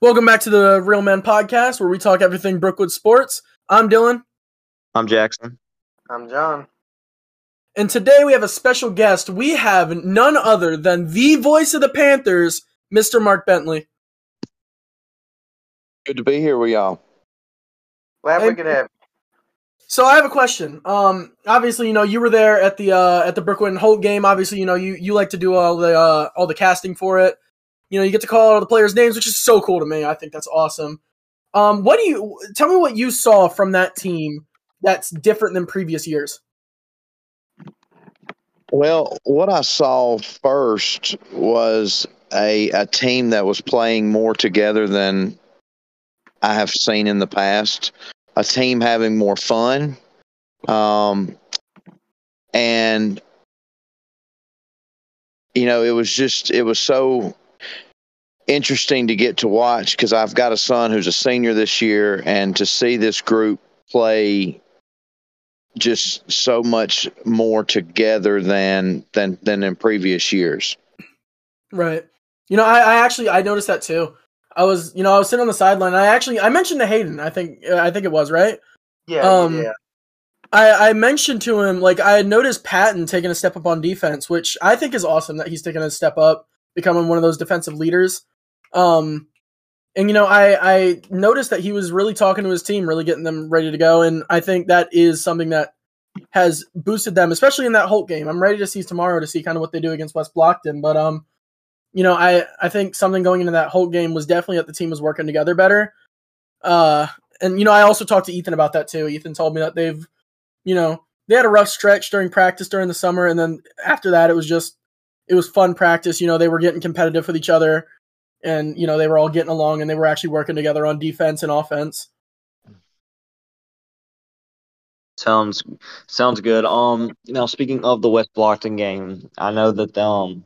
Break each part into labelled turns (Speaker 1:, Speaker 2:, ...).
Speaker 1: Welcome back to the Real Men Podcast, where we talk everything Brookwood sports. I'm Dylan,
Speaker 2: I'm Jackson.
Speaker 3: I'm John.
Speaker 1: and today we have a special guest. We have none other than the voice of the Panthers, Mr. Mark Bentley.
Speaker 4: Good to be here with y'all.
Speaker 3: Glad
Speaker 1: Hey.
Speaker 3: we could have.
Speaker 1: So I have a question. Um, obviously, you know you were there at the uh, at the Brookwood and Holt game. Obviously, you know you you like to do all the uh, all the casting for it. You know, you get to call all the players' names, which is so cool to me. I think that's awesome. Um, what do you tell me what you saw from that team that's different than previous years?
Speaker 4: Well, what I saw first was a a team that was playing more together than I have seen in the past. A team having more fun, um, and you know, it was just it was so interesting to get to watch because I've got a son who's a senior this year, and to see this group play just so much more together than than than in previous years.
Speaker 1: Right. You know, I, I actually I noticed that too. I was, you know, I was sitting on the sideline. I actually I mentioned to Hayden. I think I think it was right.
Speaker 3: Yeah,
Speaker 1: Um,
Speaker 3: yeah.
Speaker 1: I, I mentioned to him like I had noticed Patton taking a step up on defense, which I think is awesome that he's taking a step up, becoming one of those defensive leaders. Um, and you know, I I noticed that he was really talking to his team, really getting them ready to go, and I think that is something that has boosted them, especially in that Holt game. I'm ready to see tomorrow to see kind of what they do against West Blocton, but um, you know, I I think something going into that Holt game was definitely that the team was working together better. Uh, and you know, I also talked to Ethan about that too. Ethan told me that they've you know, they had a rough stretch during practice during the summer, and then after that, it was just it was fun practice. You know, they were getting competitive with each other, and you know they were all getting along, and they were actually working together on defense and offense.
Speaker 2: Sounds sounds good. Um, now speaking of the West Blocton game, I know that um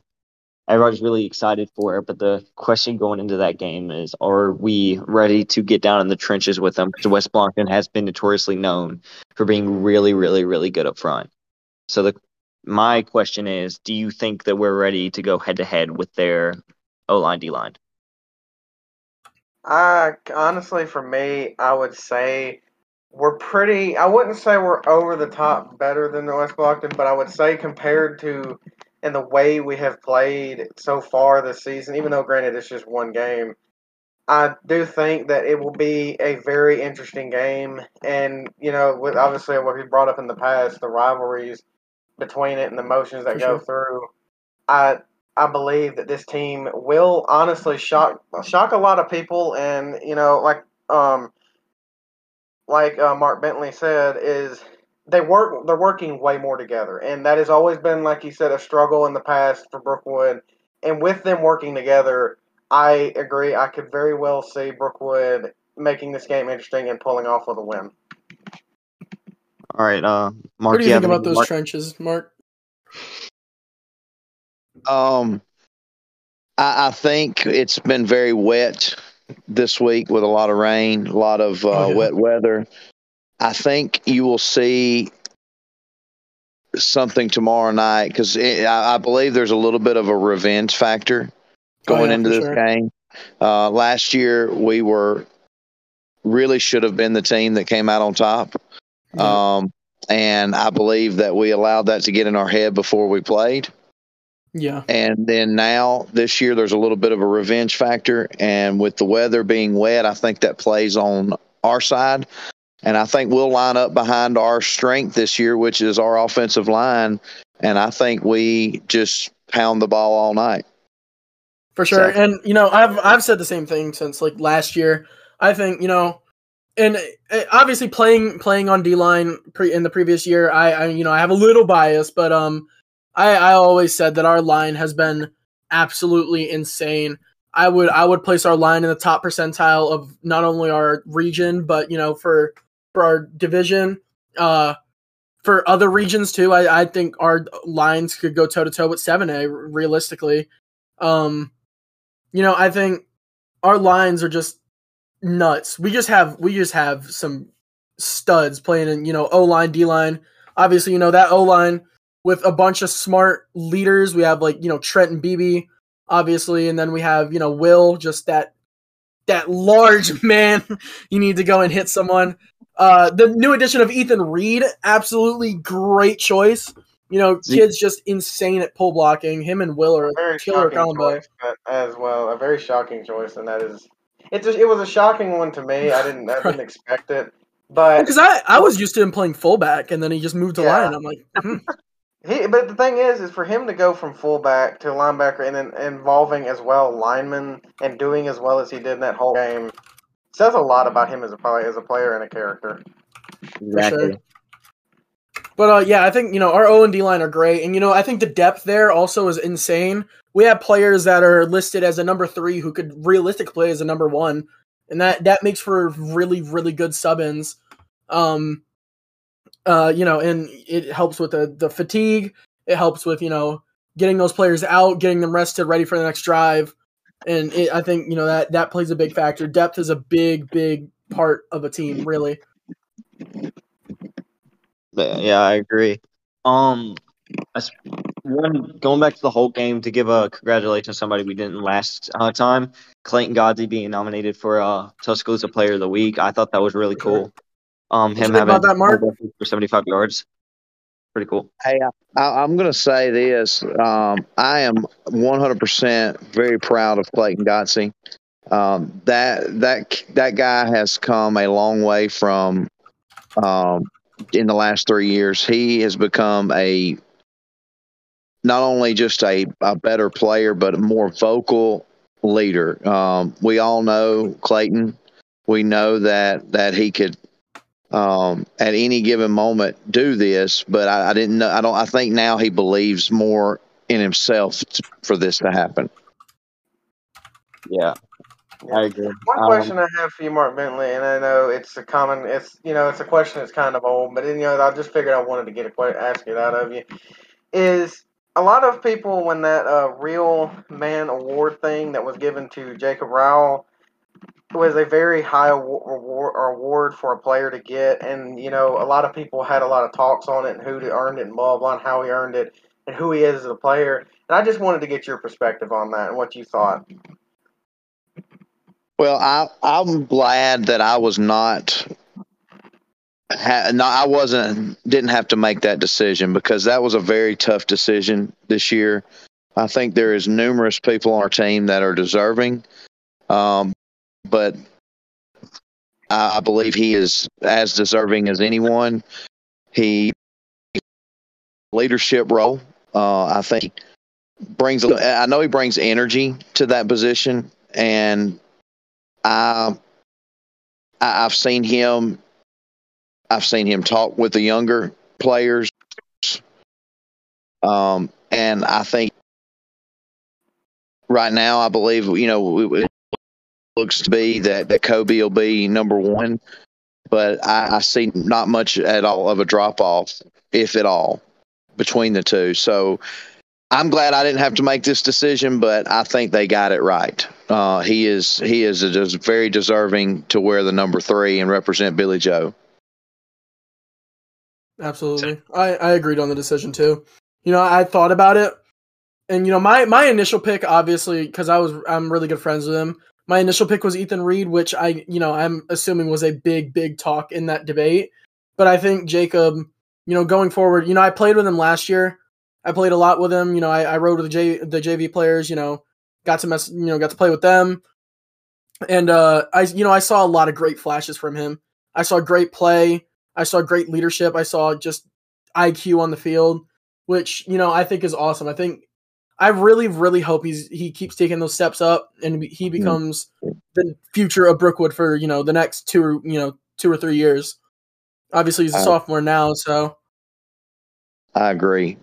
Speaker 2: everybody's really excited for it, but the question going into that game is: Are we ready to get down in the trenches with them? Because West Blocton has been notoriously known for being really, really, really good up front. So the my question is: Do you think that we're ready to go head to head with their O line, D line?
Speaker 3: I honestly, for me, I would say we're pretty. I wouldn't say we're over the top better than the West Blocton, but I would say compared to and the way we have played so far this season, even though granted it's just one game, I do think that it will be a very interesting game. And you know, with obviously what we brought up in the past, the rivalries between it and the emotions that
Speaker 1: For
Speaker 3: go
Speaker 1: sure.
Speaker 3: through, I I believe that this team will honestly shock shock a lot of people, and you know, like um, like uh, Mark Bentley said, is they work they're working way more together, and that has always been, like you said, a struggle in the past for Brookwood. And with them working together, I agree. I could very well see Brookwood making this game interesting and pulling off with a win.
Speaker 2: All right, uh, Mark.
Speaker 1: what do you
Speaker 2: have
Speaker 1: think about
Speaker 2: any-
Speaker 1: those
Speaker 2: Mark-
Speaker 1: trenches, Mark?
Speaker 4: Um, I, I think it's been very wet this week with a lot of rain, a lot of uh,
Speaker 1: Oh, yeah.
Speaker 4: wet weather. I think you will see something tomorrow night because I, I believe there's a little bit of a revenge factor
Speaker 1: Oh,
Speaker 4: going
Speaker 1: yeah,
Speaker 4: into this
Speaker 1: sure.
Speaker 4: game. Uh, last year we were really should have been the team that came out on top.
Speaker 1: Yeah.
Speaker 4: Um, and I believe that we allowed that to get in our head before we played.
Speaker 1: Yeah.
Speaker 4: And then now this year, there's a little bit of a revenge factor. And with the weather being wet, I think that plays on our side. And I think we'll line up behind our strength this year, which is our offensive line. And I think we just pound the ball all night.
Speaker 1: For sure.
Speaker 4: So-
Speaker 1: And you know, I've I've said the same thing since like last year. I think, you know, and uh, obviously playing playing on D line pre- in the previous year, I, I you know, I have a little bias, but um I I always said that our line has been absolutely insane. I would I would place our line in the top percentile of not only our region, but you know, for for our division, uh for other regions too. I, I think our lines could go toe to toe with seven A realistically. Um you know, I think our lines are just nuts. We just have we just have some studs playing in, you know, O line, D line. Obviously, you know, that O line with a bunch of smart leaders. We have like, you know, Trent and BB, obviously, and then we have, you know, Will, just that that large man, you need to go and hit someone. Uh, the new addition of Ethan Reed, absolutely great choice. You know, kid's just insane at pull blocking. Him and Will are a
Speaker 3: Very
Speaker 1: killer combo.
Speaker 3: choice as well. A very shocking choice, and that is it's a, it was a shocking one to me. I didn't I didn't expect it, but
Speaker 1: Because I, I was used to him playing fullback, and then he just moved to
Speaker 3: Yeah.
Speaker 1: line. I'm like, hmm.
Speaker 3: He, but the thing is, is for him to go from fullback to linebacker and then involving as well linemen and doing as well as he did in that Holt game says a lot about him as a probably as a player and a character.
Speaker 2: Exactly.
Speaker 1: But uh, yeah, I think you know our O and D line are great, and you know I think the depth there also is insane. We have players that are listed as a number three who could realistically play as a number one, and that that makes for really really good sub ins. Um, uh, you know, and it helps with the the fatigue. It helps with you know getting those players out, getting them rested, ready for the next drive, and it, I think you know that that plays a big factor. Depth is a big big part of a team, really.
Speaker 2: Yeah, I agree. Um, one going back to the Holt game to give a congratulations to somebody we didn't last uh, time, Clayton Godsey being nominated for uh Tuscaloosa Player of the Week. I thought that was really cool. Um, him having
Speaker 1: about that, Mark?
Speaker 2: for seventy five yards, pretty cool.
Speaker 4: Hey, I, I'm going to say this. Um, I am 100% very proud of Clayton Gotsey. Um, that that that guy has come a long way from um, in the last three years. He has become a not only just a, a better player, but a more vocal leader. Um, we all know Clayton. We know that that he could um, at any given moment do this, but I, I didn't know. I don't. I think now he believes more in himself t- for this to happen.
Speaker 2: Yeah, I agree.
Speaker 3: One
Speaker 2: Um,
Speaker 3: question I have for you, Mark Bentley, and I know it's a common, it's you know, it's a question that's kind of old, but you know, I just figured I wanted to get a que- ask it out of you. Is a lot of people when that uh, real man award thing that was given to Jacob Rowell was a very high award, for a player to get, and you know, a lot of people had a lot of talks on it and who earned it and blah blah, and how he earned it and who he is as a player. And I just wanted to get your perspective on that and what you thought.
Speaker 4: Well, I I'm glad that I was not. Ha, no, I wasn't. Didn't have to make that decision because that was a very tough decision this year. I think there is numerous people on our team that are deserving, um, but I, I believe he is as deserving as anyone. He leadership role. Uh, I think brings. I know he brings energy to that position, and I, I I've seen him. I've seen him talk with the younger players, um, and I think right now I believe you know looks to be that that Kobe will be number one, but I, I see not much at all of a drop off, if at all, between the two. So I'm glad I didn't have to make this decision, but I think they got it right. Uh, he is he is a, very deserving to wear the number three and represent Billy Joe.
Speaker 1: Absolutely. I, I agreed on the decision too. You know, I thought about it. And you know, my my initial pick obviously cuz I was I'm really good friends with him. My initial pick was Ethan Reed, which I, you know, I'm assuming was a big big talk in that debate. But I think Jacob, you know, going forward, you know, I played with him last year. I played a lot with him, you know, I, I rode with the J the JV players, you know, got to mess, you know, got to play with them. And uh I you know, I saw a lot of great flashes from him. I saw great play. I saw great leadership. I saw just IQ on the field, which you know I think is awesome. I think I really, really hope he's he keeps taking those steps up and he becomes the future of Brookwood for you know the next two you know two or three years. Obviously, he's a
Speaker 4: Uh,
Speaker 1: sophomore now, so
Speaker 4: I agree.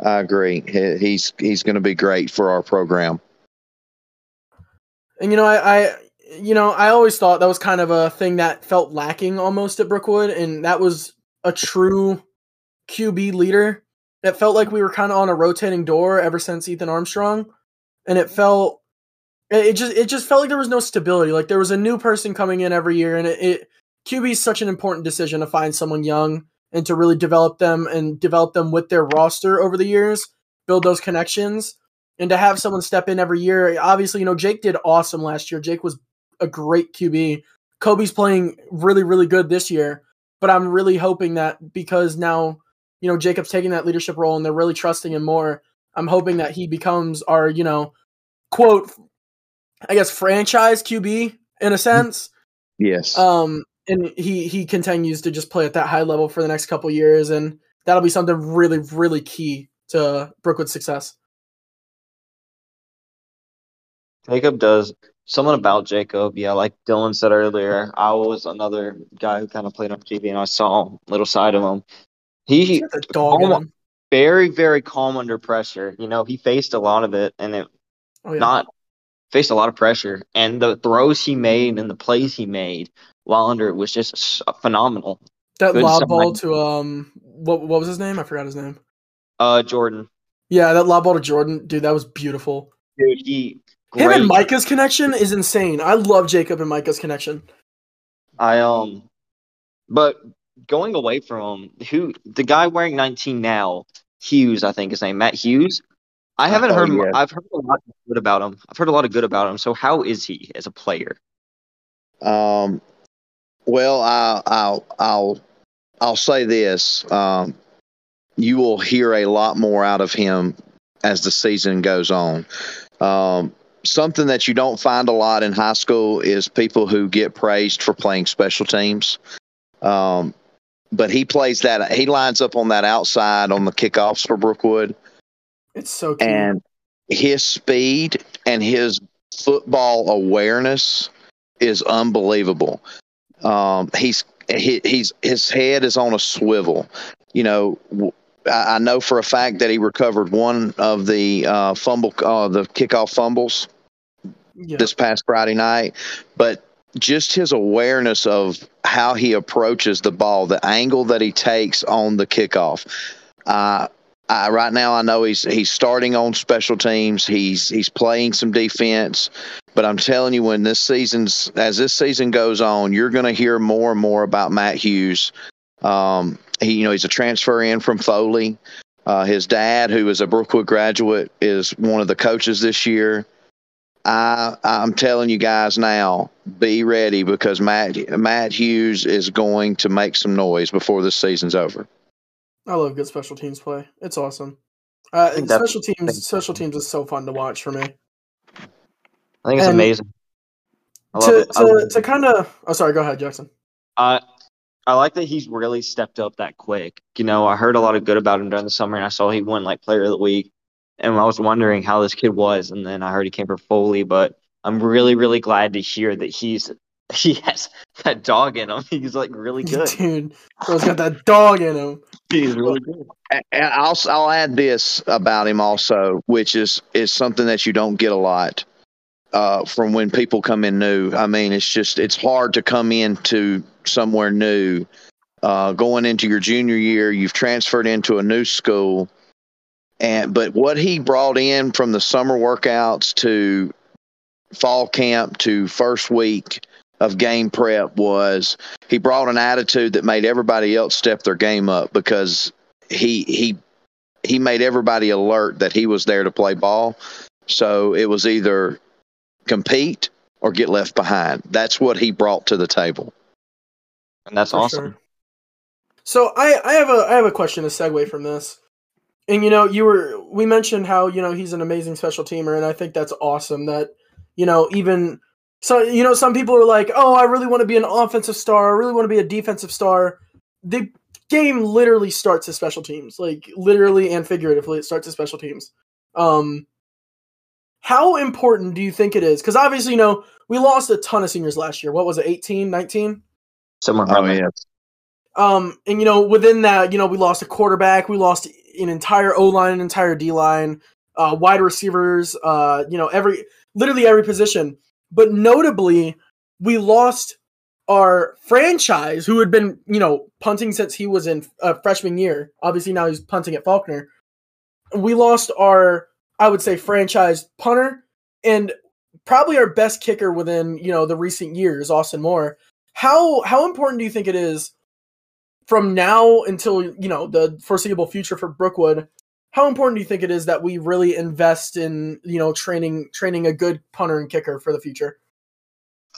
Speaker 4: I agree. He, he's he's going to be great for our program.
Speaker 1: and you know I, I you know I always thought that was kind of a thing that felt lacking almost at Brookwood, and that was a true QB leader. It felt like we were kind of on a rotating door ever since Ethan Armstrong, and it felt it just it just felt like there was no stability. Like there was a new person coming in every year, and it, it QB is such an important decision to find someone young and to really develop them and develop them with their roster over the years, build those connections, and to have someone step in every year. Obviously, you know Jake did awesome last year. Jake was a great QB. Kobe's playing really, really good this year, but I'm really hoping that because now, you know, Jacob's taking that leadership role and they're really trusting him more. I'm hoping that he becomes our, you know, quote, I guess franchise QB in a sense.
Speaker 4: Yes.
Speaker 1: Um, and he he continues to just play at that high level for the next couple years, and that'll be something really, really key to Brookwood's success.
Speaker 2: Jacob does something about Jacob. Yeah, like Dylan said earlier, I was another guy who kind of played on JV, and I saw a little side of him. He calm- very, very calm under pressure. You know, he faced a lot of it, and it
Speaker 1: Oh, yeah.
Speaker 2: not faced a lot of pressure. And the throws he made and the plays he made while under it was just phenomenal.
Speaker 1: that
Speaker 2: good
Speaker 1: lob ball to um, what what was his name? I forgot his name.
Speaker 2: Uh, Jordan,
Speaker 1: Yeah, that lob ball to Jordan, dude, that was beautiful.
Speaker 2: dude, he
Speaker 1: Him and Micah's connection is insane. I love Jacob and Micah's connection.
Speaker 2: I um, but going away from who the guy wearing 19 now, Hughes, I think his name, Matt Hughes. I haven't
Speaker 4: Oh,
Speaker 2: heard.
Speaker 4: yeah.
Speaker 2: I've heard a lot of good about him. I've heard a lot of good about him. So how is he as a player?
Speaker 4: Um, well, I, I'll I'll I'll say this: um, you will hear a lot more out of him as the season goes on. Um, something that you don't find a lot in high school is people who get praised for playing special teams. Um, but he plays that. He lines up on that outside on the kickoffs for Brookwood
Speaker 1: It's so cute.
Speaker 4: and his speed and his football awareness is unbelievable. Um, he's he, he's his head is on a swivel. You know, I, I know for a fact that he recovered one of the uh, fumble, uh, the kickoff fumbles
Speaker 1: yeah.
Speaker 4: this past Friday night, but just his awareness of how he approaches the ball, the angle that he takes on the kickoff. Uh, I, right now, I know he's he's starting on special teams. He's he's playing some defense, but I'm telling you, when this season's as this season goes on, you're going to hear more and more about Matt Hughes. Um, he, you know, he's a transfer in from Foley. Uh, his dad, who is a Brookwood graduate, is one of the coaches this year. I I'm telling you guys now, be ready because Matt Matt Hughes is going to make some noise before this season's over.
Speaker 1: I love good special teams play. It's awesome. Uh, special teams, special teams is so fun to watch for me.
Speaker 2: I think it's
Speaker 1: And
Speaker 2: amazing. I love
Speaker 1: To
Speaker 2: it.
Speaker 1: To, to kind of, oh sorry, go ahead, Jackson.
Speaker 2: I I like that he's really stepped up that quick. You know, I heard a lot of good about him during the summer, and I saw he won like Player of the Week, and I was wondering how this kid was, and then I heard he came from Foley. But I'm really, really glad to hear that he's he has that dog in him. He's like really good.
Speaker 1: Dude, bro's got that dog in him.
Speaker 2: He's really good.
Speaker 4: And I'll I'll add this about him also, which is is something that you don't get a lot uh, from when people come in new. I mean, it's just it's hard to come into somewhere new. Uh, going into your junior year, you've transferred into a new school, and but what he brought in from the summer workouts to fall camp to first week of game prep was he brought an attitude that made everybody else step their game up because he he he made everybody alert that he was there to play ball. So it was either compete or get left behind. That's what he brought to the table.
Speaker 2: And that's
Speaker 1: For
Speaker 2: awesome.
Speaker 1: sure. So I, I have a I have a question to segue from this. And you know, you were we mentioned how, you know, he's an amazing special teamer, and I think that's awesome that, you know, even so you know, some people are like, Oh, I really want to be an offensive star, I really want to be a defensive star. The game literally starts as special teams. Like literally and figuratively it starts as special teams. Um how important do you think it is? Because obviously, you know, we lost a ton of seniors last year. What was it, 18, 19?
Speaker 2: Somewhere
Speaker 4: Oh
Speaker 2: around there.
Speaker 4: yeah.
Speaker 1: Um, and you know, within that, you know, we lost a quarterback, we lost an entire O line, an entire D line, uh, wide receivers, uh, you know, every literally every position. But notably, we lost our franchise, who had been, you know, punting since he was in uh, freshman year. Obviously, now he's punting at Faulkner. We lost our, I would say, franchise punter and probably our best kicker within, you know, the recent years, Austin Moore. How how important do you think it is from now until you know the foreseeable future for Brookwood? How important do you think it is that we really invest in you know training training a good punter and kicker for the future?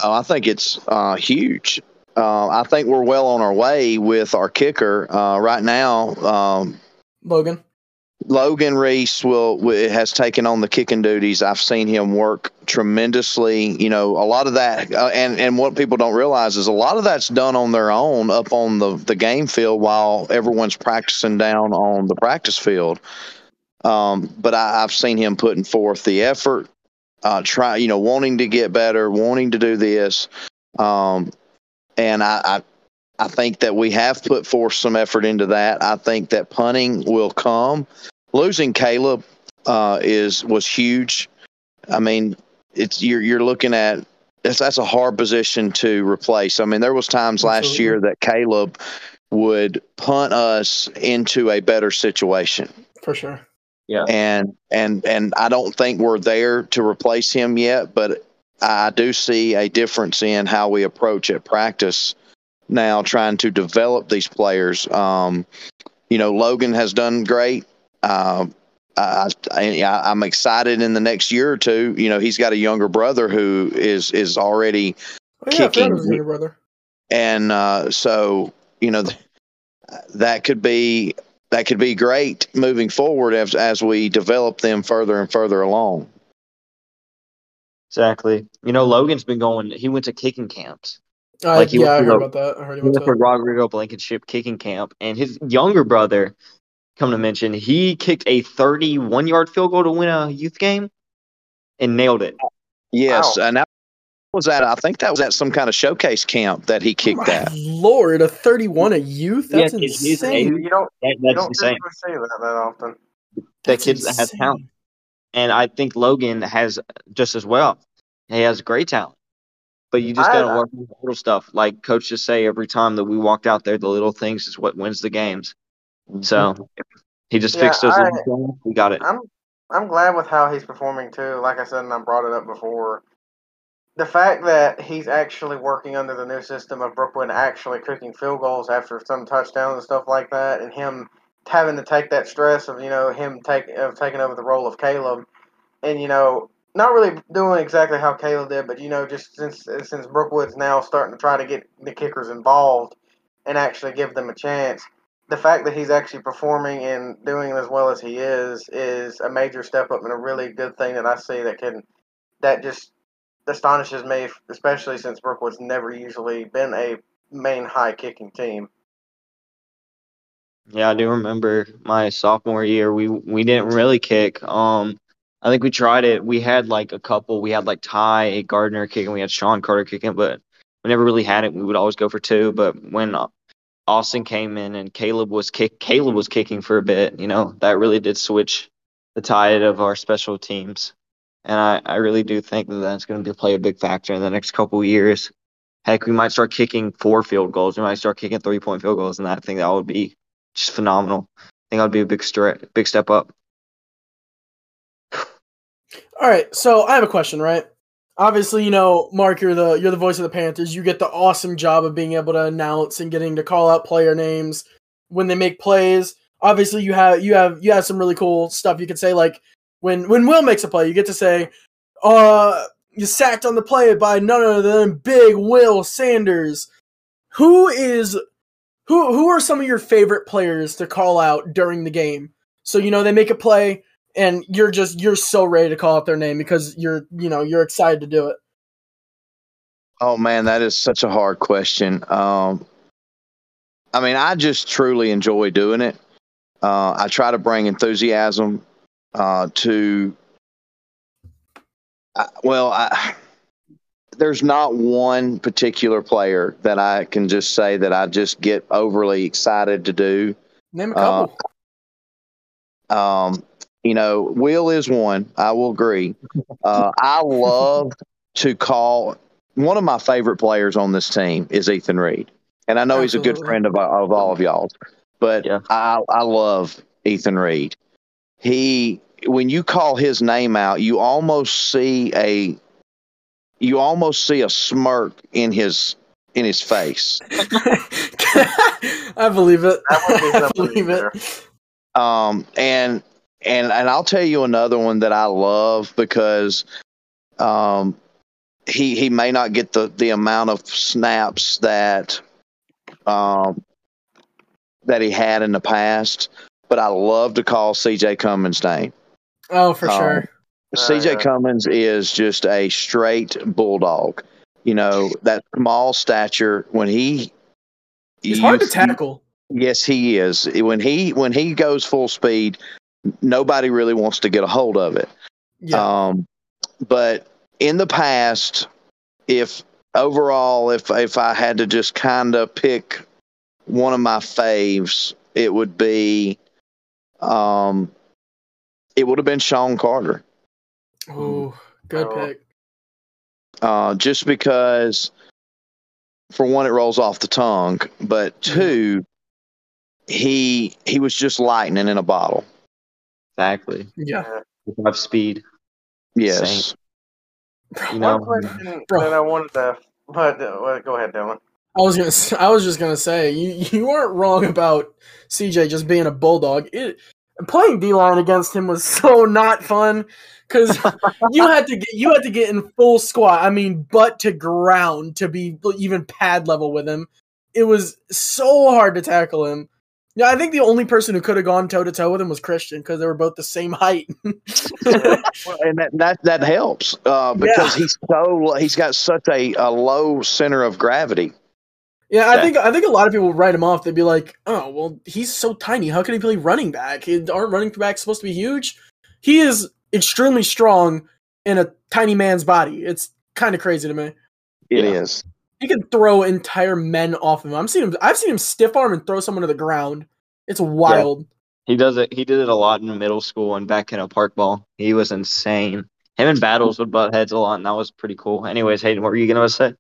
Speaker 4: Oh, I think it's uh, huge. Uh, I think we're well on our way with our kicker uh, right now. Um,
Speaker 1: Logan.
Speaker 4: Logan Reese will has taken on the kicking duties. I've seen him work tremendously. You know, a lot of that, uh, and and what people don't realize is a lot of that's done on their own up on the the game field while everyone's practicing down on the practice field. Um, but I, I've seen him putting forth the effort, uh, try you know, wanting to get better, wanting to do this, um, and I, I I think that we have put forth some effort into that. I think that punting will come. Losing Caleb uh, is was huge. I mean, it's you're you're looking at that's, that's a hard position to replace. I mean, there was times Absolutely. last year that Caleb would punt us into a better situation.
Speaker 1: For sure.
Speaker 4: Yeah. And and and I don't think we're there to replace him yet, but I do see a difference in how we approach at practice now trying to develop these players. Um, you know, Logan has done great. Uh, I, I, am excited in the next year or two. You know, he's got a younger brother who is is already oh, yeah, kicking. Younger brother. And uh, so, you know, that could be that could be great moving forward as as we develop them further and further along.
Speaker 2: Exactly. You know, Logan's been going. He went to kicking camps
Speaker 1: uh, like he yeah, I heard about that. I heard
Speaker 2: he went for Rodrigo Blankenship kicking camp, and his younger brother, come to mention, he kicked a 31 yard field goal to win a youth game, and nailed it.
Speaker 4: Yes, wow. and that was that. I think that was at some kind of showcase camp that he kicked oh that.
Speaker 1: Lord, a 31 a youth? That's yeah, insane.
Speaker 3: You don't, that, that's you don't insane. say that that often.
Speaker 2: That kid has talent, and I think Logan has just as well. He has great talent. But you just got to work on the little stuff. Like coach just say every time that we walked out there, the little things is what wins the games. Mm-hmm. So he just yeah, fixed those. I, little we got it.
Speaker 3: I'm I'm glad with how he's performing too. Like I said, and I brought it up before. The fact that he's actually working under the new system of Brookwood, actually cooking field goals after some touchdowns and stuff like that, and him having to take that stress of you know him take of taking over the role of Caleb, and you know not really doing exactly how Caleb did, but you know, just since since Brookwood's now starting to try to get the kickers involved and actually give them a chance, the fact that he's actually performing and doing as well as he is is a major step up and a really good thing that I see that can that just astonishes me, especially since Brookwood's never usually been a main high kicking team.
Speaker 2: Yeah, I do remember my sophomore year. We we didn't really kick. Um, I think we tried it. We had like a couple. We had like Ty Gardner kicking. We had Sean Carter kicking, but we never really had it. We would always go for two. But when Austin came in and Caleb was kick, Caleb was kicking for a bit. You know that really did switch the tide of our special teams, and I, I really do think that that's going to play a big factor in the next couple years. Heck, we might start kicking four field goals. We might start kicking three point field goals, and I think that would be just phenomenal. I think that would be a big stretch, big step up.
Speaker 1: All right, so I have a question, right? Obviously, you know, Mark, you're the you're the voice of the Panthers. You get the awesome job of being able to announce and getting to call out player names when they make plays. Obviously, you have you have you have some really cool stuff you could say, like when when Will makes a play, you get to say, "Uh, you sacked on the play by none other than Big Will Sanders." Who is who who are some of your favorite players to call out during the game? So you know they make a play and you're just you're so ready to call out their name because you're you know you're excited to do it.
Speaker 4: Oh man that is such a hard question. Um, i mean i just truly enjoy doing it. Uh, i try to bring enthusiasm uh, to uh, well I, there's not one particular player that i can just say that i just get overly excited to do.
Speaker 1: Name a couple.
Speaker 4: Uh, um, you know, Will is one. I will agree. Uh, I love to call one of my favorite players on this team is Ethan Reed, and I know Absolutely. he's a good friend of, of all of y'all. But yeah. I I love Ethan Reed. He when you call his name out, you almost see a you almost see a smirk in his in his face.
Speaker 1: I believe it. I believe it.
Speaker 4: Um, and and and I'll tell you another one that I love because um, he he may not get the the amount of snaps that um that he had in the past, but I love to call CJ Cummins name.
Speaker 1: Oh, for
Speaker 4: Um,
Speaker 1: sure.
Speaker 3: Oh,
Speaker 4: CJ
Speaker 3: yeah.
Speaker 4: Cummins is just a straight bulldog. You know, that small stature when he
Speaker 1: He's hard to tackle.
Speaker 4: Yes, he is. When he when he goes full speed, nobody really wants to get a hold of it.
Speaker 1: Yeah.
Speaker 4: Um, but in the past, if overall, if if I had to just kind of pick one of my faves, it would be, um, it would have been Sean Carter.
Speaker 1: Oh, good pick.
Speaker 4: Uh, just because, for one, it rolls off the tongue, but two, he he was just lightning in a bottle.
Speaker 2: Exactly.
Speaker 1: Yeah.
Speaker 2: Have speed.
Speaker 4: Yes.
Speaker 2: You
Speaker 3: One question
Speaker 1: Bro.
Speaker 3: that I wanted to. But, uh, go ahead, Dylan.
Speaker 1: I was gonna. s- I was just gonna say you you weren't wrong about CJ just being a bulldog. It playing D line against him was so not fun because you had to get you had to get in full squat. I mean, butt to ground to be even pad level with him. It was so hard to tackle him. Yeah, I think the only person who could have gone toe to toe with him was Christian because they were both the same height.
Speaker 4: Well, and that that that helps uh, because
Speaker 1: Yeah.
Speaker 4: he's so he's got such a, a low center of gravity.
Speaker 1: Yeah, I
Speaker 2: Yeah.
Speaker 1: think I think a lot of people would write him off. They'd be like, "Oh, well, he's so tiny. How can he play running back? Aren't running backs supposed to be huge?" He is extremely strong in a tiny man's body. It's kind of crazy to me.
Speaker 4: It is.
Speaker 2: Yeah.
Speaker 1: He can throw entire men off of him. I'm seen him. I've seen him stiff arm and throw someone to the ground. It's wild.
Speaker 2: he does it. He did it a lot in middle school and back in a park ball. He was insane. Him and battles would butt heads a lot, and that was pretty cool. Anyways, Hayden, what were you gonna say?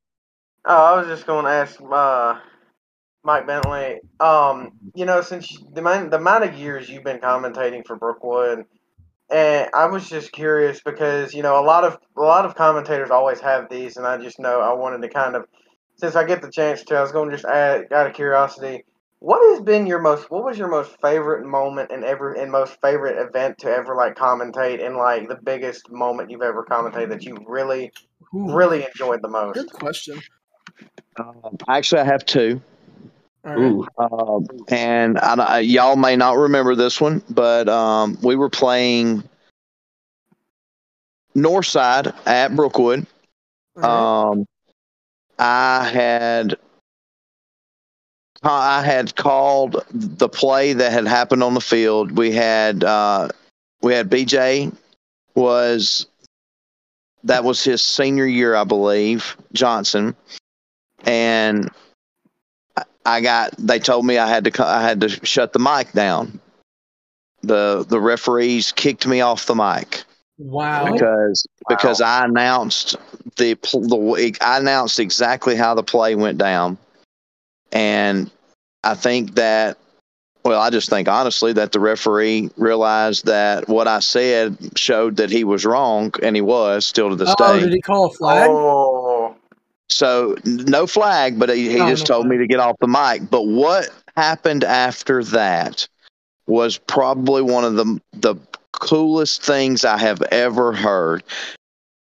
Speaker 3: Oh, I was just going to ask uh, Mike Bentley. Um, you know, since the amount, the amount of years you've been commentating for Brookwood, and I was just curious because you know a lot of a lot of commentators always have these, and I just know I wanted to kind of, since I get the chance to, I was going to just add out of curiosity. What has been your most? What was your most favorite moment and ever and most favorite event to ever like commentate, and like the biggest moment you've ever commentated that you really
Speaker 1: Ooh,
Speaker 3: really enjoyed the most?
Speaker 1: good question.
Speaker 4: Um, actually, I have two,
Speaker 1: All right.
Speaker 2: Ooh,
Speaker 4: um, and I, I- y'all may not remember this one, but um, we were playing Northside at Brookwood.
Speaker 1: All right.
Speaker 4: Um, I had I had called the play that had happened on the field. We had uh, we had BJ was that was his senior year, I believe, Johnson, and I- got. They told me I had to I had to shut the mic down. the The referees kicked me off the mic
Speaker 1: wow.
Speaker 4: because because I announced the the I announced exactly how the play went down, and I think that well, I just think honestly that the referee realized that what I said showed that he was wrong, and he was still to this
Speaker 1: Oh,
Speaker 4: day.
Speaker 1: did he call a flag?
Speaker 3: Oh,
Speaker 4: So no flag, but he, he
Speaker 1: Oh,
Speaker 4: just
Speaker 1: no
Speaker 4: told me to get off the mic. But what happened after that was probably one of the the coolest things I have ever heard.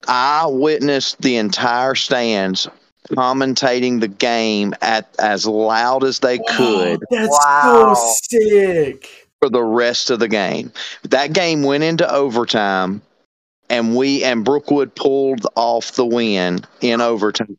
Speaker 4: I witnessed the entire stands commentating the game at as loud as they could
Speaker 1: Oh, that's
Speaker 3: Wow.
Speaker 1: so sick.
Speaker 4: for the rest of the game. That game went into overtime and we and Brookwood pulled off the win in overtime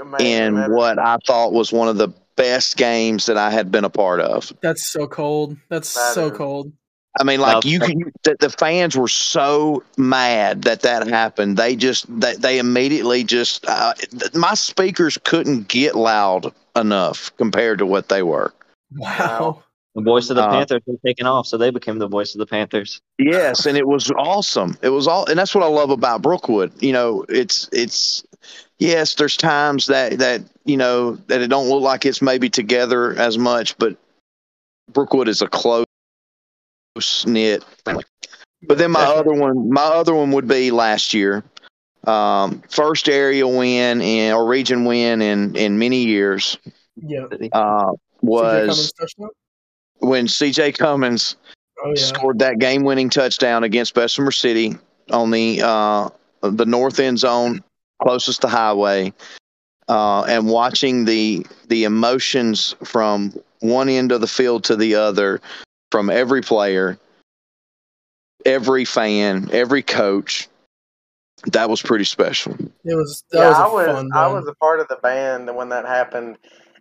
Speaker 3: amazing.
Speaker 4: in
Speaker 3: That-
Speaker 4: what I thought was one of the best games that I had been a part of.
Speaker 1: That's so cold. That's
Speaker 3: That
Speaker 1: so
Speaker 3: is-
Speaker 1: cold.
Speaker 4: I mean, like
Speaker 2: Now-
Speaker 4: you can, the, the fans were so mad that that happened. They just, they, they immediately just, uh, my speakers couldn't get loud enough compared to what they were.
Speaker 1: Wow.
Speaker 2: the voice of the
Speaker 4: Uh,
Speaker 2: Panthers were taken off, so they became the voice of the Panthers.
Speaker 4: Yes, and it was awesome. It was all, and that's what I love about Brookwood. You know, it's it's yes, there's times that that you know that it don't look like it's maybe together as much, but Brookwood is a close knit. But then my other one, my other one would be last year, um, first area win in or region win in in many years
Speaker 1: Yeah.
Speaker 4: uh, was
Speaker 1: Cummings
Speaker 4: when CJ Cummins
Speaker 1: Oh yeah.
Speaker 4: scored that game-winning touchdown against Bessemer City on the uh, the north end zone closest to highway, uh, and watching the the emotions from one end of the field to the other, from every player, every fan, every coach, that was pretty special.
Speaker 1: It was that
Speaker 3: yeah,
Speaker 1: was a
Speaker 3: I was
Speaker 1: fun
Speaker 3: I was a part of the band when that happened,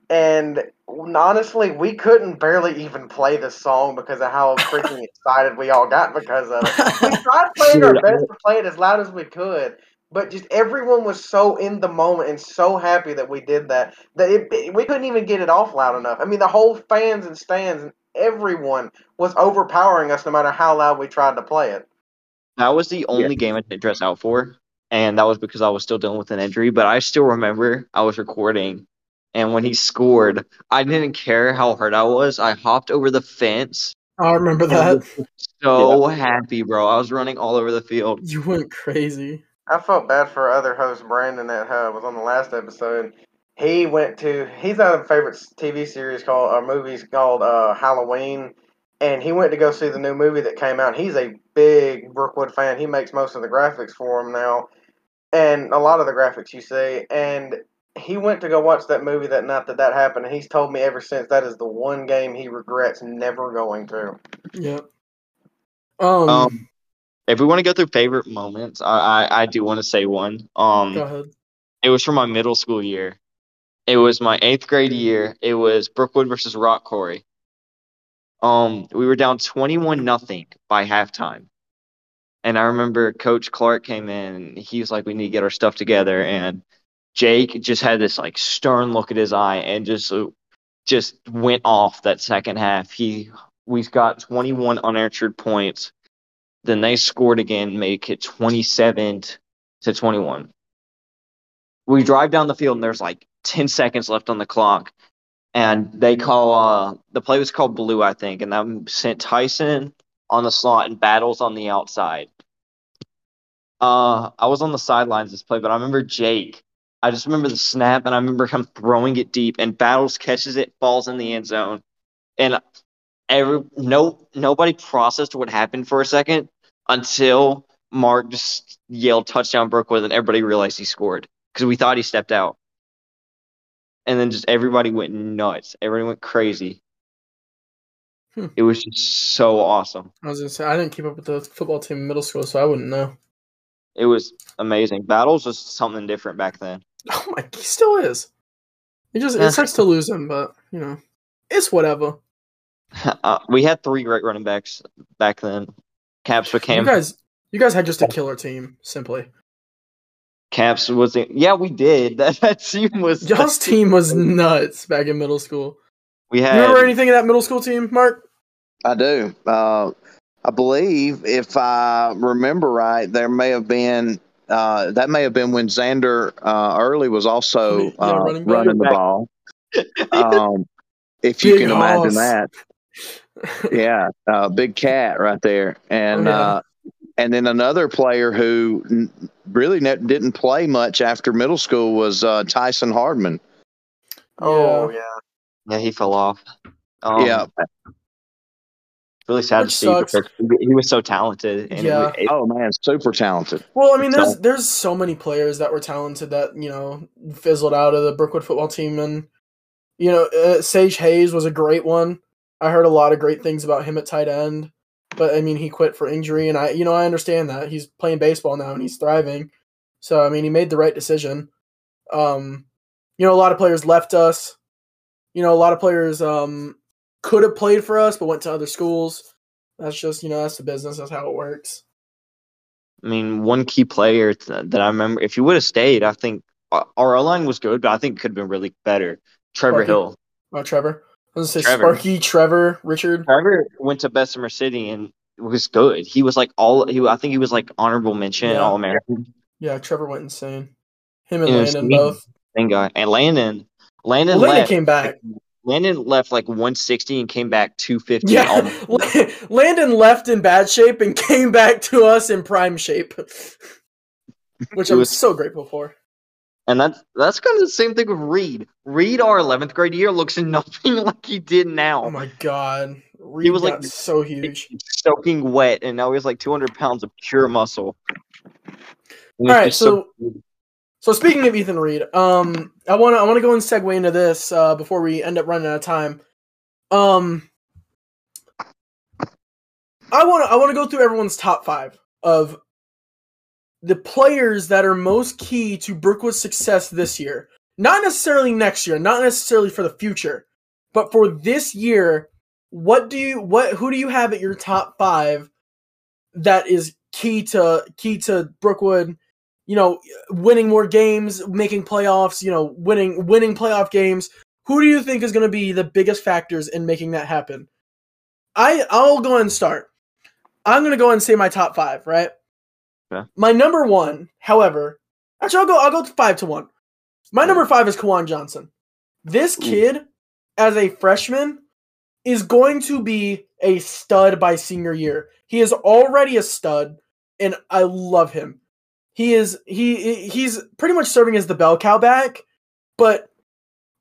Speaker 3: and honestly, we couldn't barely even play the song because of how freaking excited we all got because of it. We tried playing our best to play it as loud as we could, but just everyone was so in the moment and so happy that we did that that it, it- we couldn't even get it off loud enough. I mean, the whole fans and stands and everyone was overpowering us no matter how loud we tried to play it.
Speaker 2: That was the only game I didn't dress out for, and that was because I was still dealing with an injury. But I still remember I was recording, and when he scored, I didn't care how hurt I was. I hopped over the fence,
Speaker 1: I remember that.
Speaker 2: was so happy, bro. I was running all over the field.
Speaker 1: You went crazy.
Speaker 3: I felt bad for other host Brandon that uh, was on the last episode. He went to he's on a favorite TV series called or movies called uh, Halloween, and he went to go see the new movie that came out. He's a big Brookwood fan. He makes most of the graphics for him now, and a lot of the graphics you see. And he went to go watch that movie that night that that happened. And he's told me ever since that is the one game he regrets never going to.
Speaker 1: Yep. Um,
Speaker 2: Um, if we want to go through favorite moments, I I, I do want to say one. Um,
Speaker 1: go ahead.
Speaker 2: it was from my middle school year. It was my eighth grade year. It was Brookwood versus Rock Quarry. Um, we were down twenty-one nothing by halftime, and I remember Coach Clark came in. He was like, "We need to get our stuff together," and Jake just had this like stern look at his eye and just uh, just went off that second half. He we got twenty-one unanswered points. Then they scored again, make it twenty-seven to twenty-one we drive down the field and there's like 10 seconds left on the clock. And they call uh the play was called blue i think and that sent tyson on the slot and battles on the outside. Uh i was on the sidelines this play but i remember jake i just remember the snap and i remember him throwing it deep and battles catches it falls in the end zone. And every no nobody processed what happened for a second until mark just yelled touchdown brookwood and everybody realized he scored because we thought he stepped out. And then just everybody went nuts. Everybody went crazy.
Speaker 1: Hmm.
Speaker 2: It was just so awesome.
Speaker 1: I was gonna say I didn't keep up with the football team in middle school, so I wouldn't know.
Speaker 2: It was amazing. Battles was something different back then.
Speaker 1: Oh my, he still is. It just it sucks to lose him, but you know, it's whatever.
Speaker 2: uh, we had three great running backs back then. Caps became
Speaker 1: You guys, you guys had just a killer team. Simply,
Speaker 2: Caps was yeah we did that that team was
Speaker 1: y'all's team was nuts back in middle school.
Speaker 2: we
Speaker 1: You
Speaker 2: had
Speaker 1: remember anything of that middle school team, Mark?
Speaker 4: I do. Uh, I believe, if I remember right, there may have been uh, that may have been when Xander uh, Early was also
Speaker 1: Yeah,
Speaker 4: uh,
Speaker 1: running back.
Speaker 4: running the ball. Um, if you
Speaker 1: Big
Speaker 4: can imagine
Speaker 1: hoss.
Speaker 4: that, yeah, uh, big cat right there, and
Speaker 1: Oh, yeah.
Speaker 4: And then another player who really ne- didn't play much after middle school was uh, Tyson Hardman.
Speaker 3: Oh yeah.
Speaker 2: yeah he fell off. Um,
Speaker 4: yeah,
Speaker 2: really sad
Speaker 1: Which
Speaker 2: to see
Speaker 1: sucks.
Speaker 2: because he was so talented. And
Speaker 1: Yeah.
Speaker 2: it-
Speaker 4: oh man, super talented.
Speaker 1: Well, I mean, there's
Speaker 2: So-
Speaker 1: there's so many players that were talented that you know fizzled out of the Brookwood football team, and you know uh, Sage Hayes was a great one. I heard a lot of great things about him at tight end, but I mean he quit for injury, and I you know I understand that he's playing baseball now and he's thriving, so I mean he made the right decision. Um, you know a lot of players left us. You know a lot of players um could have played for us but went to other schools. That's just you know that's the business. That's how it works.
Speaker 2: I mean, one key player that I remember, if you would have stayed, I think uh, our line was good, but I think it could have been really better. Trevor. Hill.
Speaker 1: Oh, Trevor. Was say
Speaker 2: Trevor.
Speaker 1: Sparky, Trevor, Richard.
Speaker 2: Trevor went to Bessemer City and was good. He was like all he. I think he was like honorable mention,
Speaker 1: Yeah.
Speaker 2: all American.
Speaker 1: Yeah, Trevor went insane. Him and
Speaker 2: Yeah,
Speaker 1: Landon both.
Speaker 2: Thing guy and Landon. Landon
Speaker 1: Well, Landon
Speaker 2: left.
Speaker 1: came back.
Speaker 2: Landon left like 160 and came back 250.
Speaker 1: Yeah. Landon left in bad shape and came back to us in prime shape, which
Speaker 2: It
Speaker 1: I'm
Speaker 2: was-
Speaker 1: so grateful for.
Speaker 2: And that's that's kind of the same thing with Reed. Reed, our 11th grade year, looks nothing like he did now.
Speaker 1: Oh my god, Reed
Speaker 2: was,
Speaker 1: got
Speaker 2: like,
Speaker 1: so huge.
Speaker 2: soaking wet, and now he has like 200 pounds of pure muscle. All right,
Speaker 1: All
Speaker 2: it's
Speaker 1: right,
Speaker 2: just
Speaker 1: so So speaking of Ethan Reed, um, I want to I want to go and segue into this uh, before we end up running out of time. Um, I want to I want to go through everyone's top five of the players that are most key to Brookwood's success this year. Not necessarily next year, not necessarily for the future, but for this year. What do you what who do you have at your top five that is key to key to Brookwood? You know, winning more games, making playoffs. You know, winning winning playoff games. Who do you think is going to be the biggest factors in making that happen? I I'll go and start. I'm going to go and say my top five. Right.
Speaker 2: Okay.
Speaker 1: My number one, however, actually I'll go I'll go five to one. My number mm. five is Kawan Johnson. This kid, as a freshman, is going to be a stud by senior year. He is already a stud, and I love him. He is he he's pretty much serving as the bell cow back, but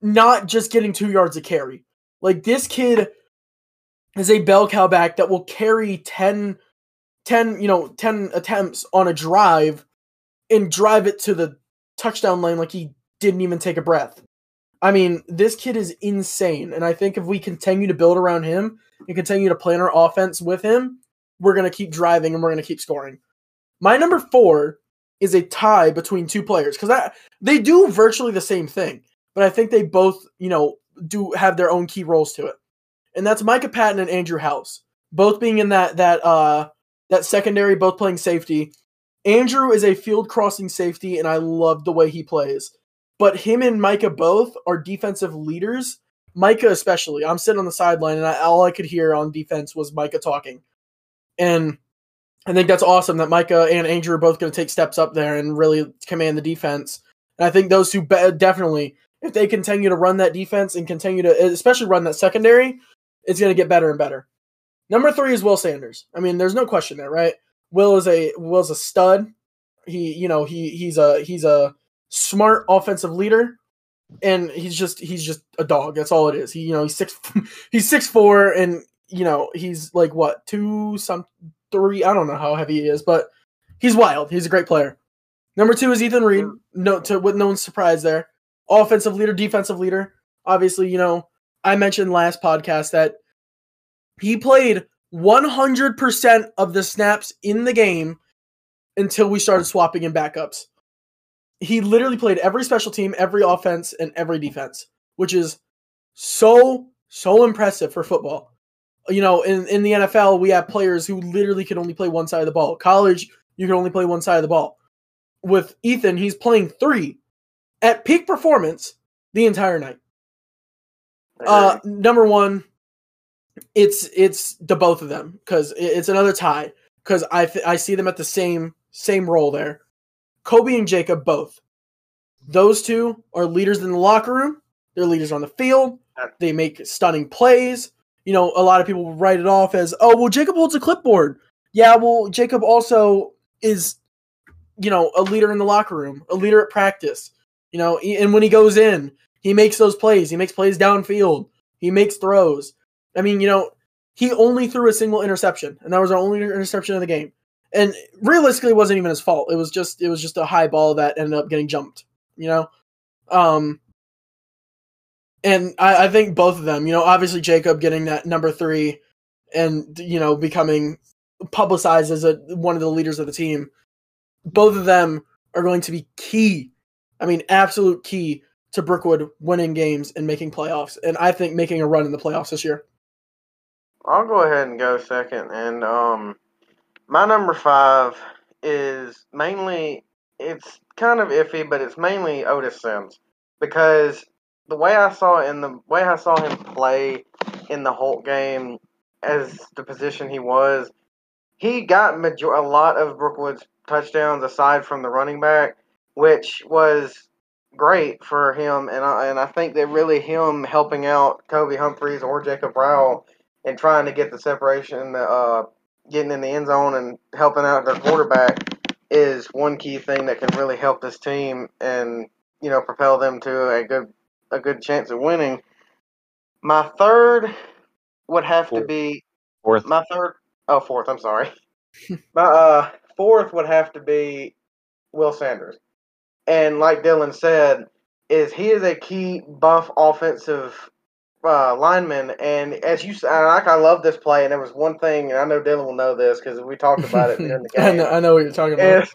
Speaker 1: not just getting two yards of carry. Like this kid is a bell cow back that will carry 10, 10 you know, 10 attempts on a drive and drive it to the touchdown lane like he didn't even take a breath. I mean, this kid is insane. And I think if we continue to build around him and continue to plan our offense with him, we're going to keep driving and we're going to keep scoring. My number four is a tie between two players because they do virtually the same thing, but I think they both, you know, do have their own key roles to it. And that's Micah Patton and Andrew House, both being in that that uh that secondary, both playing safety. Andrew is a field crossing safety, and I love the way he plays. But him and Micah both are defensive leaders. Micah especially. I'm sitting on the sideline, and I, all I could hear on defense was Micah talking. And I think that's awesome that Micah and Andrew are both going to take steps up there and really command the defense. And I think those two be- definitely, if they continue to run that defense and continue to, especially run that secondary, it's going to get better and better. Number three is Will Sanders. I mean, there's no question there, right? Will is a Will's a stud. He, you know, he he's a he's a smart offensive leader, and he's just he's just a dog. That's all it is. He, you know, he's six he's six four, and you know he's like what two some three. I don't know how heavy he is, but he's wild. He's a great player. Number two is Ethan Reed. No, to with no surprise there. Offensive leader, defensive leader. Obviously, you know, I mentioned last podcast that he played 100% of the snaps in the game until we started swapping in backups. He literally played every special team, every offense, and every defense, which is so, so impressive for football. You know, in, in the NFL, we have players who literally can only play one side of the ball. College, you can only play one side of the ball. With Ethan, he's playing three at peak performance the entire night. Uh, number one, it's it's the both of them because it's another tie because I th- I see them at the same same role there. Kobe and Jacob both. Those two are leaders in the locker room. They're leaders on the field. They make stunning plays. You know, a lot of people write it off as, oh, well, Jacob holds a clipboard. Yeah, well, Jacob also is, you know, a leader in the locker room, a leader at practice. You know, and when he goes in, he makes those plays. He makes plays downfield. He makes throws. I mean, you know, he only threw a single interception, and that was our only interception of the game. And realistically, it wasn't even his fault. It was just it was just a high ball that ended up getting jumped. You know, um, and I, I think both of them. You know, obviously Jacob getting that number three, and you know becoming publicized as a one of the leaders of the team. Both of them are going to be key. I mean, absolute key to Brookwood winning games and making playoffs, and I think making a run in the playoffs this year.
Speaker 3: I'll go ahead and go second, and um, my number five is mainly it's kind of iffy, but it's mainly Otis Sims because the way I saw in the way I saw him play in the Holt game as the position he was, he got major- a lot of Brookwood's touchdowns aside from the running back, which was great for him, and I, and I think that really him helping out Kobe Humphreys or Jacob Rowell and trying to get the separation, uh, getting in the end zone and helping out their quarterback is one key thing that can really help this team and you know propel them to a good a good chance of winning. My third would have
Speaker 2: Fourth.
Speaker 3: to be
Speaker 2: Fourth.
Speaker 3: my third oh fourth, I'm sorry. my uh fourth would have to be Will Sanders. and like Dylan said, is he is a key buff offensive uh, lineman. And as you said, like I love this play, and there was one thing, and I know Dylan will know this because we talked about it during the game.
Speaker 1: I know, I know what you're talking about.
Speaker 3: Is,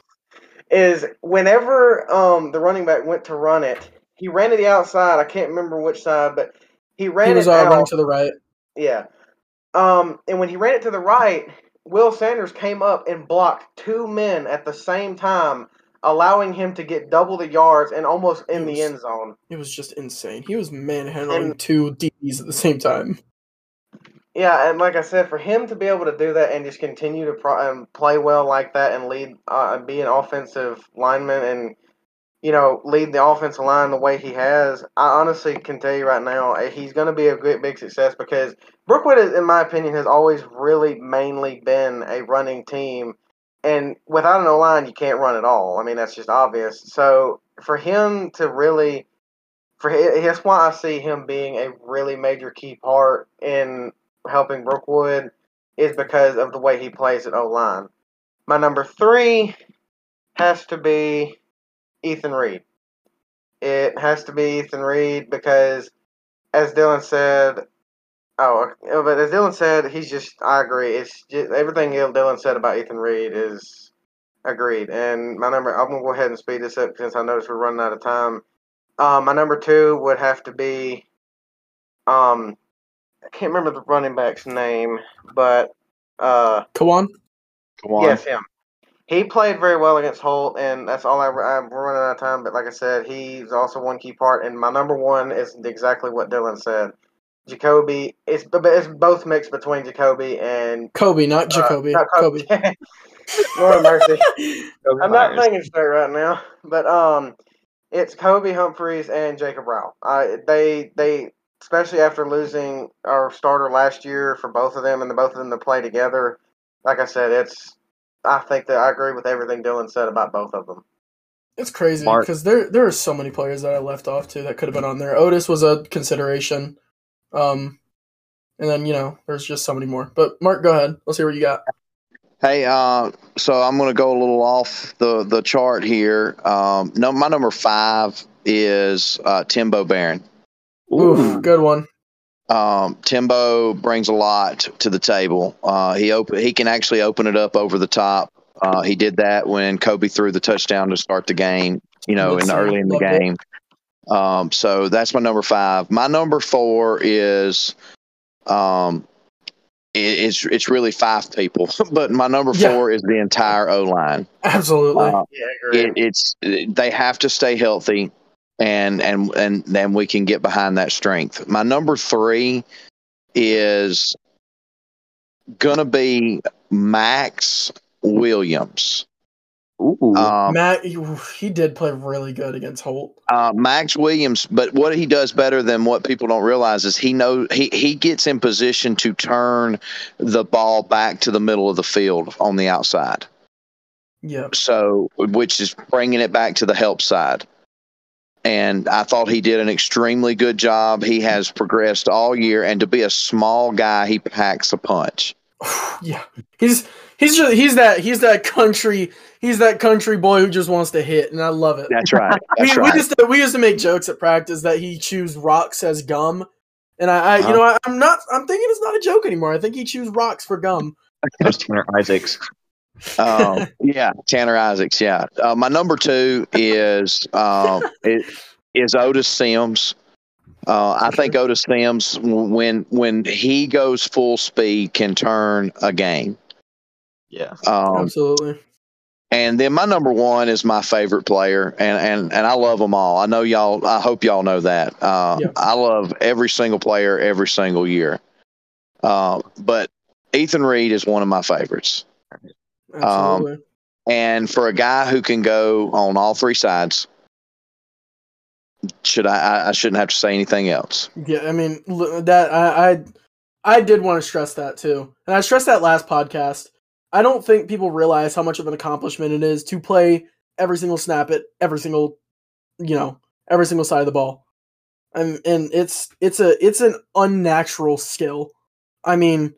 Speaker 3: is whenever um, the running back went to run it, he ran to the outside. I can't remember which side, but he ran
Speaker 1: he was
Speaker 3: it out.
Speaker 1: running to the right.
Speaker 3: Yeah. Um, and when he ran it to the right, Will Sanders came up and blocked two men at the same time, allowing him to get double the yards and almost in the end zone.
Speaker 1: It was just insane. He was manhandling
Speaker 3: And-
Speaker 1: two DBs at the same time.
Speaker 3: Yeah, and like I said, for him to be able to do that and just continue to pro- um, play well like that and lead, uh, be an offensive lineman and you know lead the offensive line the way he has, I honestly can tell you right now uh, he's going to be a great big success because Brookwood, is, in my opinion, has always really mainly been a running team, and without an O line, you can't run at all. I mean that's just obvious. So for him to really, for hi- that's why I see him being a really major key part in helping Brookwood is because of the way he plays at O line. My number three has to be Ethan Reed. It has to be Ethan Reed because, as Dylan said, oh, but as Dylan said, he's just. I agree. It's just everything Dylan said about Ethan Reed is agreed. And my number, I'm gonna go ahead and speed this up since I notice we're running out of time. Um, my number two would have to be, um, I can't remember the running back's name, but uh,
Speaker 1: Kawan?
Speaker 4: Come on.
Speaker 3: yes, him. He played very well against Holt, and that's all I, I'm running out of time. But like I said, he's also one key part. And my number one is exactly what Dylan said. Jacoby, it's it's both mixed between Jacoby and
Speaker 1: Kobe, not
Speaker 3: uh,
Speaker 1: Jacoby.
Speaker 3: not
Speaker 1: Kobe.
Speaker 3: Lord have mercy. I'm not
Speaker 2: Myers.
Speaker 3: thinking straight right now, but um, it's Kobe Humphreys and Jacob Rao. I they they especially after losing our starter last year for both of them and the both of them to play together. Like I said, it's I think that I agree with everything Dylan said about both of them.
Speaker 1: It's crazy because there there are so many players that I left off too that could have been on there. Otis was a consideration, um, and then you know there's just so many more. But Mark, go ahead. Let's hear what you got.
Speaker 4: Hey, uh, so I'm going to go a little off the, the chart here. Um, no, my number five is uh, Timbo Barron.
Speaker 1: Oof, good one.
Speaker 4: Um, Timbo brings a lot to the table. Uh, he open, he can actually open it up over the top. Uh, he did that when Kobe threw the touchdown to start the game. You know, in early in the
Speaker 1: game. it.
Speaker 4: Game. Um, so that's my number five. My number four is, um, it, it's it's really five people, but my number
Speaker 1: Yeah.
Speaker 4: four is the entire O line.
Speaker 1: Absolutely.
Speaker 4: Uh,
Speaker 3: Yeah, I
Speaker 4: it, it's they have to stay healthy and and and then we can get behind that strength my number three is gonna be max williams
Speaker 2: Ooh.
Speaker 4: um,
Speaker 1: Matt, he, he did play really good against Holt.
Speaker 4: uh, max williams but what he does better than what people don't realize is he knows he, he gets in position to turn the ball back to the middle of the field on the outside
Speaker 1: Yep.
Speaker 4: so which is bringing it back to the help side. And I thought he did an extremely good job. He has progressed all year, and to be a small guy, he packs a punch.
Speaker 1: yeah. He's he's just he's that he's that country he's that country boy who just wants to hit, and I love it.
Speaker 4: That's right. That's
Speaker 1: we,
Speaker 4: right.
Speaker 1: we used to we used to make jokes at practice that he chews rocks as gum, and I, I
Speaker 4: Uh-huh.
Speaker 1: you know I, I'm not I'm thinking it's not a joke anymore. I think he chews rocks for gum.
Speaker 2: That's Tanner Isaacs.
Speaker 4: um, yeah, Tanner Isaacs. Yeah, uh, my number two is um, it, is Otis Sims. Uh, I think Otis Sims, when when he goes full speed, can turn a game.
Speaker 2: Yeah.
Speaker 4: Um,
Speaker 1: Absolutely.
Speaker 4: And then my number one is my favorite player, and and and I love them all. I know y'all. I hope y'all know that. Uh,
Speaker 1: Yeah.
Speaker 4: I love every single player every single year. Uh, but Ethan Reed is one of my favorites,
Speaker 1: Absolutely.
Speaker 4: and for a guy who can go on all three sides, should I? I, I shouldn't have to say anything else.
Speaker 1: yeah, I mean that I, I I did want to stress that too, and I stressed that last podcast. I don't think people realize how much of an accomplishment it is to play every single snap at every single, you know, every single side of the ball, and and it's it's a it's an unnatural skill. I mean,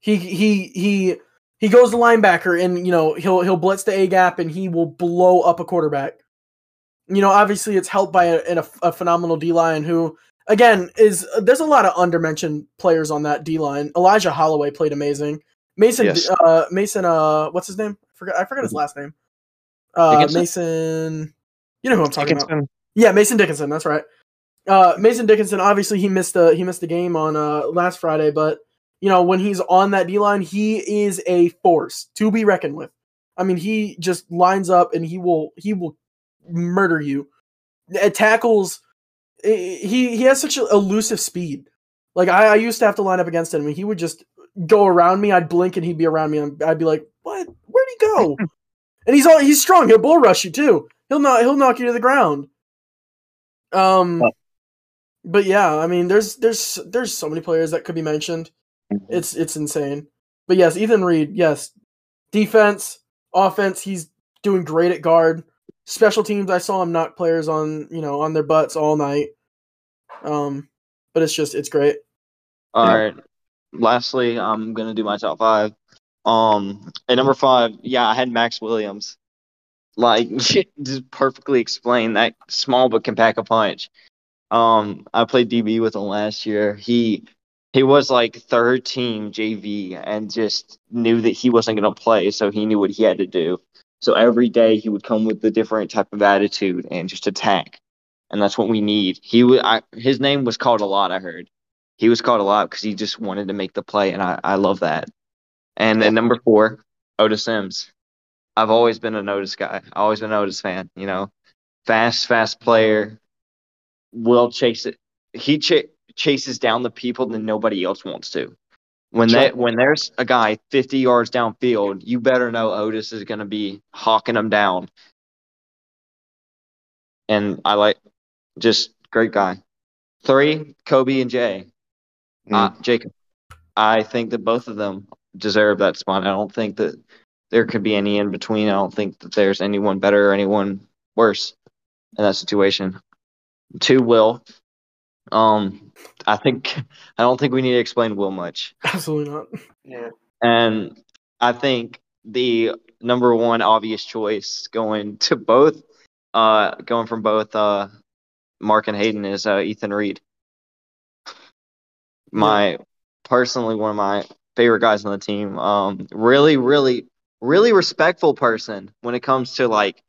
Speaker 1: he he he he goes to linebacker and you know he'll he'll blitz the A gap and he will blow up a quarterback. you know, obviously it's helped by a, a, a phenomenal D line who, again, is there's a lot of undermentioned players on that D line. Elijah Holloway played amazing. Mason,
Speaker 4: Yes.
Speaker 1: uh, Mason, uh, what's his name? I forgot, I forgot his last name. Uh,
Speaker 2: Dickinson?
Speaker 1: Mason, you know who I'm talking about. Yeah, Mason Dickinson. That's right. Uh, Mason Dickinson. Obviously, he missed the he missed the game on uh, last Friday, but you know when he's on that D line, he is a force to be reckoned with. I mean, he just lines up and he will he will murder you. At tackles, he he has such an elusive speed. Like I, I used to have to line up against him, and he would just go around me. I'd blink and he'd be around me, and I'd be like, "What? Where'd he go?" and he's all he's strong. He'll bull rush you too. He'll not he'll knock you to the ground. Um, but yeah, I mean, there's there's there's so many players that could be mentioned. It's it's insane. But yes, Ethan Reed, yes, defense, offense, he's doing great at guard. Special teams, I saw him knock players on you know on their butts all night. Um, but it's just it's great.
Speaker 2: All
Speaker 4: Yeah.
Speaker 2: right. Lastly, I'm gonna do my top five. Um, at number five, yeah, I had Max Williams. Like, just perfectly explain that small but can pack a punch. Um, I played DB with him last year. He he was like third team JV and just knew that he wasn't gonna play, so he knew what he had to do. So every day he would come with a different type of attitude and just attack, and that's what we need. He wa- I, his name was called a lot. I heard he was called a lot because he just wanted to make the play, and I, I love that. And then number four, Otis Sims. I've always been an Otis guy. I've always been an Otis fan. You know, fast, fast player. Will chase it. He ch- chases down the people that nobody else wants to. When
Speaker 4: Sure.
Speaker 2: that when there's a guy 50 yards downfield, you better know Otis is going to be hawking them down. And I like just great guy. Three, Kobe and Jay. Uh, Jacob. I think that both of them deserve that spot. I don't think that there could be any in between. I don't think that there's anyone better or anyone worse in that situation. Two, Will. Um, I think I don't think we need to explain Will much.
Speaker 1: Absolutely not.
Speaker 3: Yeah.
Speaker 2: And I think the number one obvious choice going to both, uh, going from both uh, Mark and Hayden is uh, Ethan Reed. My personally one of my favorite guys on the team. Um, really, really, really respectful person when it comes to like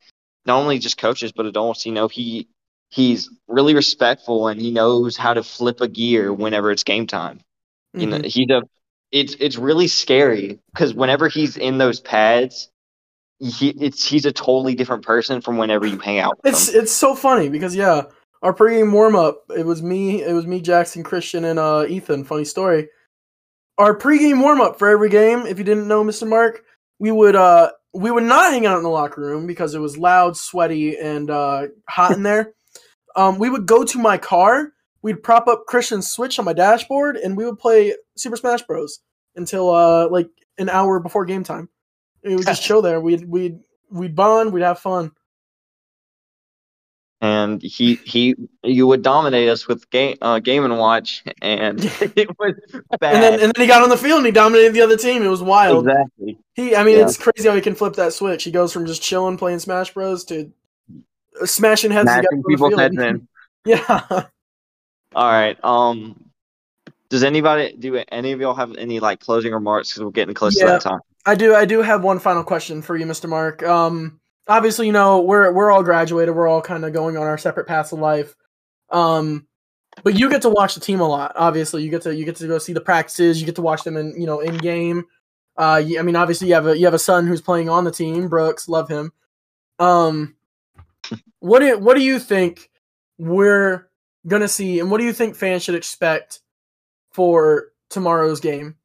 Speaker 2: not only just coaches but adults. You know, he he's really respectful and he knows how to flip a gear whenever it's game time. You know,
Speaker 1: Mhm.
Speaker 2: he's a. It's it's really scary because whenever he's in those pads, he it's he's a totally different person from whenever you hang out. With
Speaker 1: It's
Speaker 2: him.
Speaker 1: it's so funny because yeah, our pregame warm up, it was me, it was me, Jackson, Christian, and uh, Ethan. Funny story. Our pregame warm up for every game, if you didn't know, Mister Mark, we would uh we would not hang out in the locker room because it was loud, sweaty, and uh, hot in there. Um, we would go to my car. We'd prop up Christian's Switch on my dashboard, and we would play Super Smash Bros. until uh like an hour before game time. We would just chill there. We'd we'd we'd bond. We'd have fun.
Speaker 2: And he he you would dominate us with game uh, game and watch, and it was bad.
Speaker 1: And then and then he got on the field and he dominated the other team. It was wild.
Speaker 2: exactly.
Speaker 1: He, I mean,
Speaker 2: Yeah.
Speaker 1: it's crazy how he can flip that switch. He goes from just chilling playing Smash Bros to uh, smashing heads
Speaker 2: Smashing people's heads in.
Speaker 1: Yeah.
Speaker 2: All right. Um, does anybody do any of y'all have any like closing remarks? Because we're getting close to that time.
Speaker 1: I do. I do have one final question for you, Mr. Mark. Um, obviously, you know we're we're all graduated. We're all kind of going on our separate paths of life. Um, but you get to watch the team a lot. Obviously, you get to you get to go see the practices. You get to watch them in you know in game. Uh, I mean, obviously, you have a you have a son who's playing on the team. Brooks, love him. Um, what do what do you think we're gonna see, and what do you think fans should expect for tomorrow's game?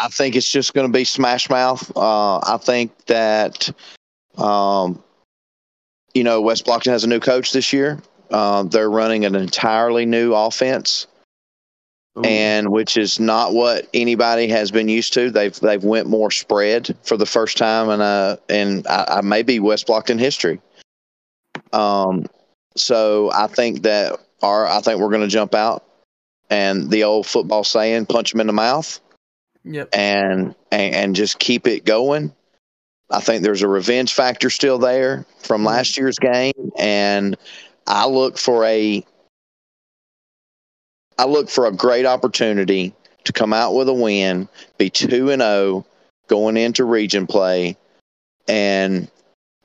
Speaker 4: I think it's just going to be smash mouth. Uh, I think that, um, you know, West Blocton has a new coach this year. Um, they're running an entirely new offense,
Speaker 2: Ooh.
Speaker 4: and which is not what anybody has been used to. They've they've went more spread for the first time and uh in I, I maybe West Blocton history. Um, so I think that our I think we're going to jump out, and the old football saying, punch them in the mouth
Speaker 1: Yep.
Speaker 4: and, and and just keep it going I think there's a revenge factor still there from
Speaker 1: Mm-hmm.
Speaker 4: last year's game, and I look for a I look for a great opportunity to come out with a win, be two and zero going into region play, and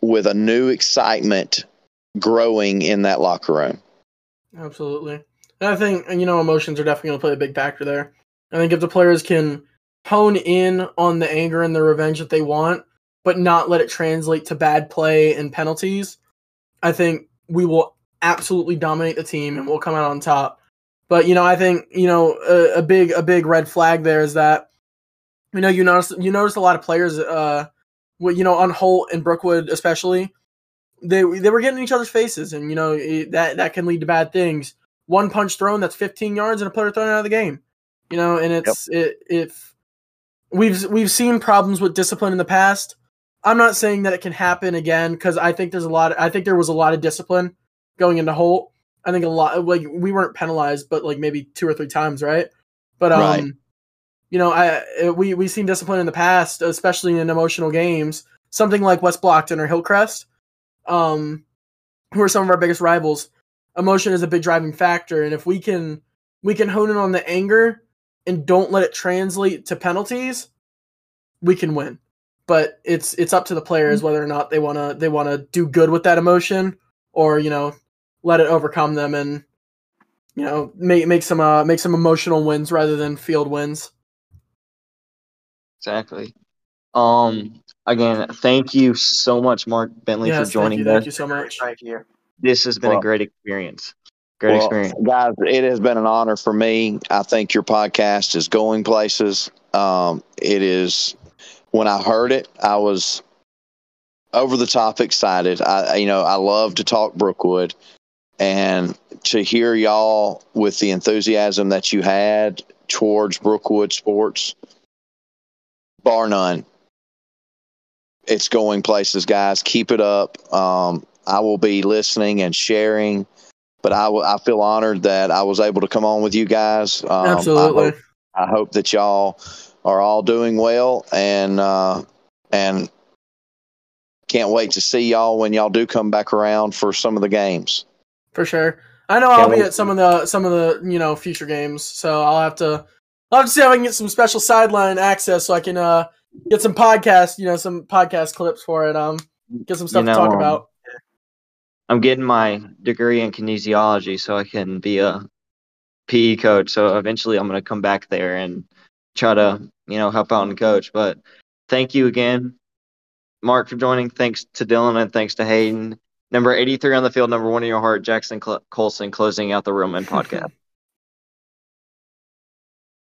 Speaker 4: with a new excitement growing in that locker room.
Speaker 1: Absolutely. And I think, you know, emotions are definitely going to play a big factor there. I think if the players can hone in on the anger and the revenge that they want, but not let it translate to bad play and penalties, I think we will absolutely dominate the team and we'll come out on top. But you know, I think you know a, a big a big red flag there is that you know you notice you notice a lot of players, uh, you know, on Holt and Brookwood especially, they they were getting in each other's faces, and you know it, that that can lead to bad things. One punch thrown that's 15 yards and a player thrown out of the game. You know, and it's it if we've we've seen problems with discipline in the past. I'm not saying that it can happen again because I think there's a lot. I think there was a lot of discipline going into Holt. I think a lot like we weren't penalized, but like maybe two or three times, right? But um,
Speaker 4: Right.
Speaker 1: you know, I we we've seen discipline in the past, especially in emotional games. Something like West Blocton or Hillcrest, um, who are some of our biggest rivals. Emotion is a big driving factor, and if we can we can hone in on the anger and don't let it translate to penalties, we can win. But it's it's up to the players whether or not they wanna they wanna do good with that emotion or you know let it overcome them and you know make make some uh, make some emotional wins rather than field wins.
Speaker 2: Exactly. Um. Again, thank you so much, Mark Bentley,
Speaker 1: yes,
Speaker 2: for
Speaker 1: thank
Speaker 2: joining
Speaker 1: us. thank you so much.
Speaker 3: Thank you.
Speaker 2: This has been
Speaker 4: Well-
Speaker 2: a great experience. Great
Speaker 4: Well,
Speaker 2: experience.
Speaker 4: guys. It has been an honor for me. I think your podcast is going places. Um, it is. When I heard it, I was over the top excited. I, you know, I love to talk Brookwood, and to hear y'all with the enthusiasm that you had towards Brookwood sports, bar none. It's going places, guys. Keep it up. Um, I will be listening and sharing but I, I feel honored that I was able to come on with you guys. Um, I
Speaker 1: Absolutely.
Speaker 4: hope, I hope that y'all are all doing well and uh, and can't wait to see y'all when y'all do come back around for some of the games.
Speaker 1: For sure. I know I'll
Speaker 2: Yeah,
Speaker 1: be at some of the some of the you know future games, so I'll have to I'll have to see if I can get some special sideline access so I can uh get some podcast you know some podcast clips for it. Um, get some stuff
Speaker 2: know,
Speaker 1: to talk
Speaker 2: um,
Speaker 1: about.
Speaker 2: I'm getting my degree in kinesiology so I can be a PE coach. So eventually I'm going to come back there and try to, you know, help out and coach. But thank you again, Mark, for joining. Thanks to Dylan and thanks to Hayden. Number 83 on the field, number one in your heart, Jackson Cl- Colson, closing out the Roman podcast.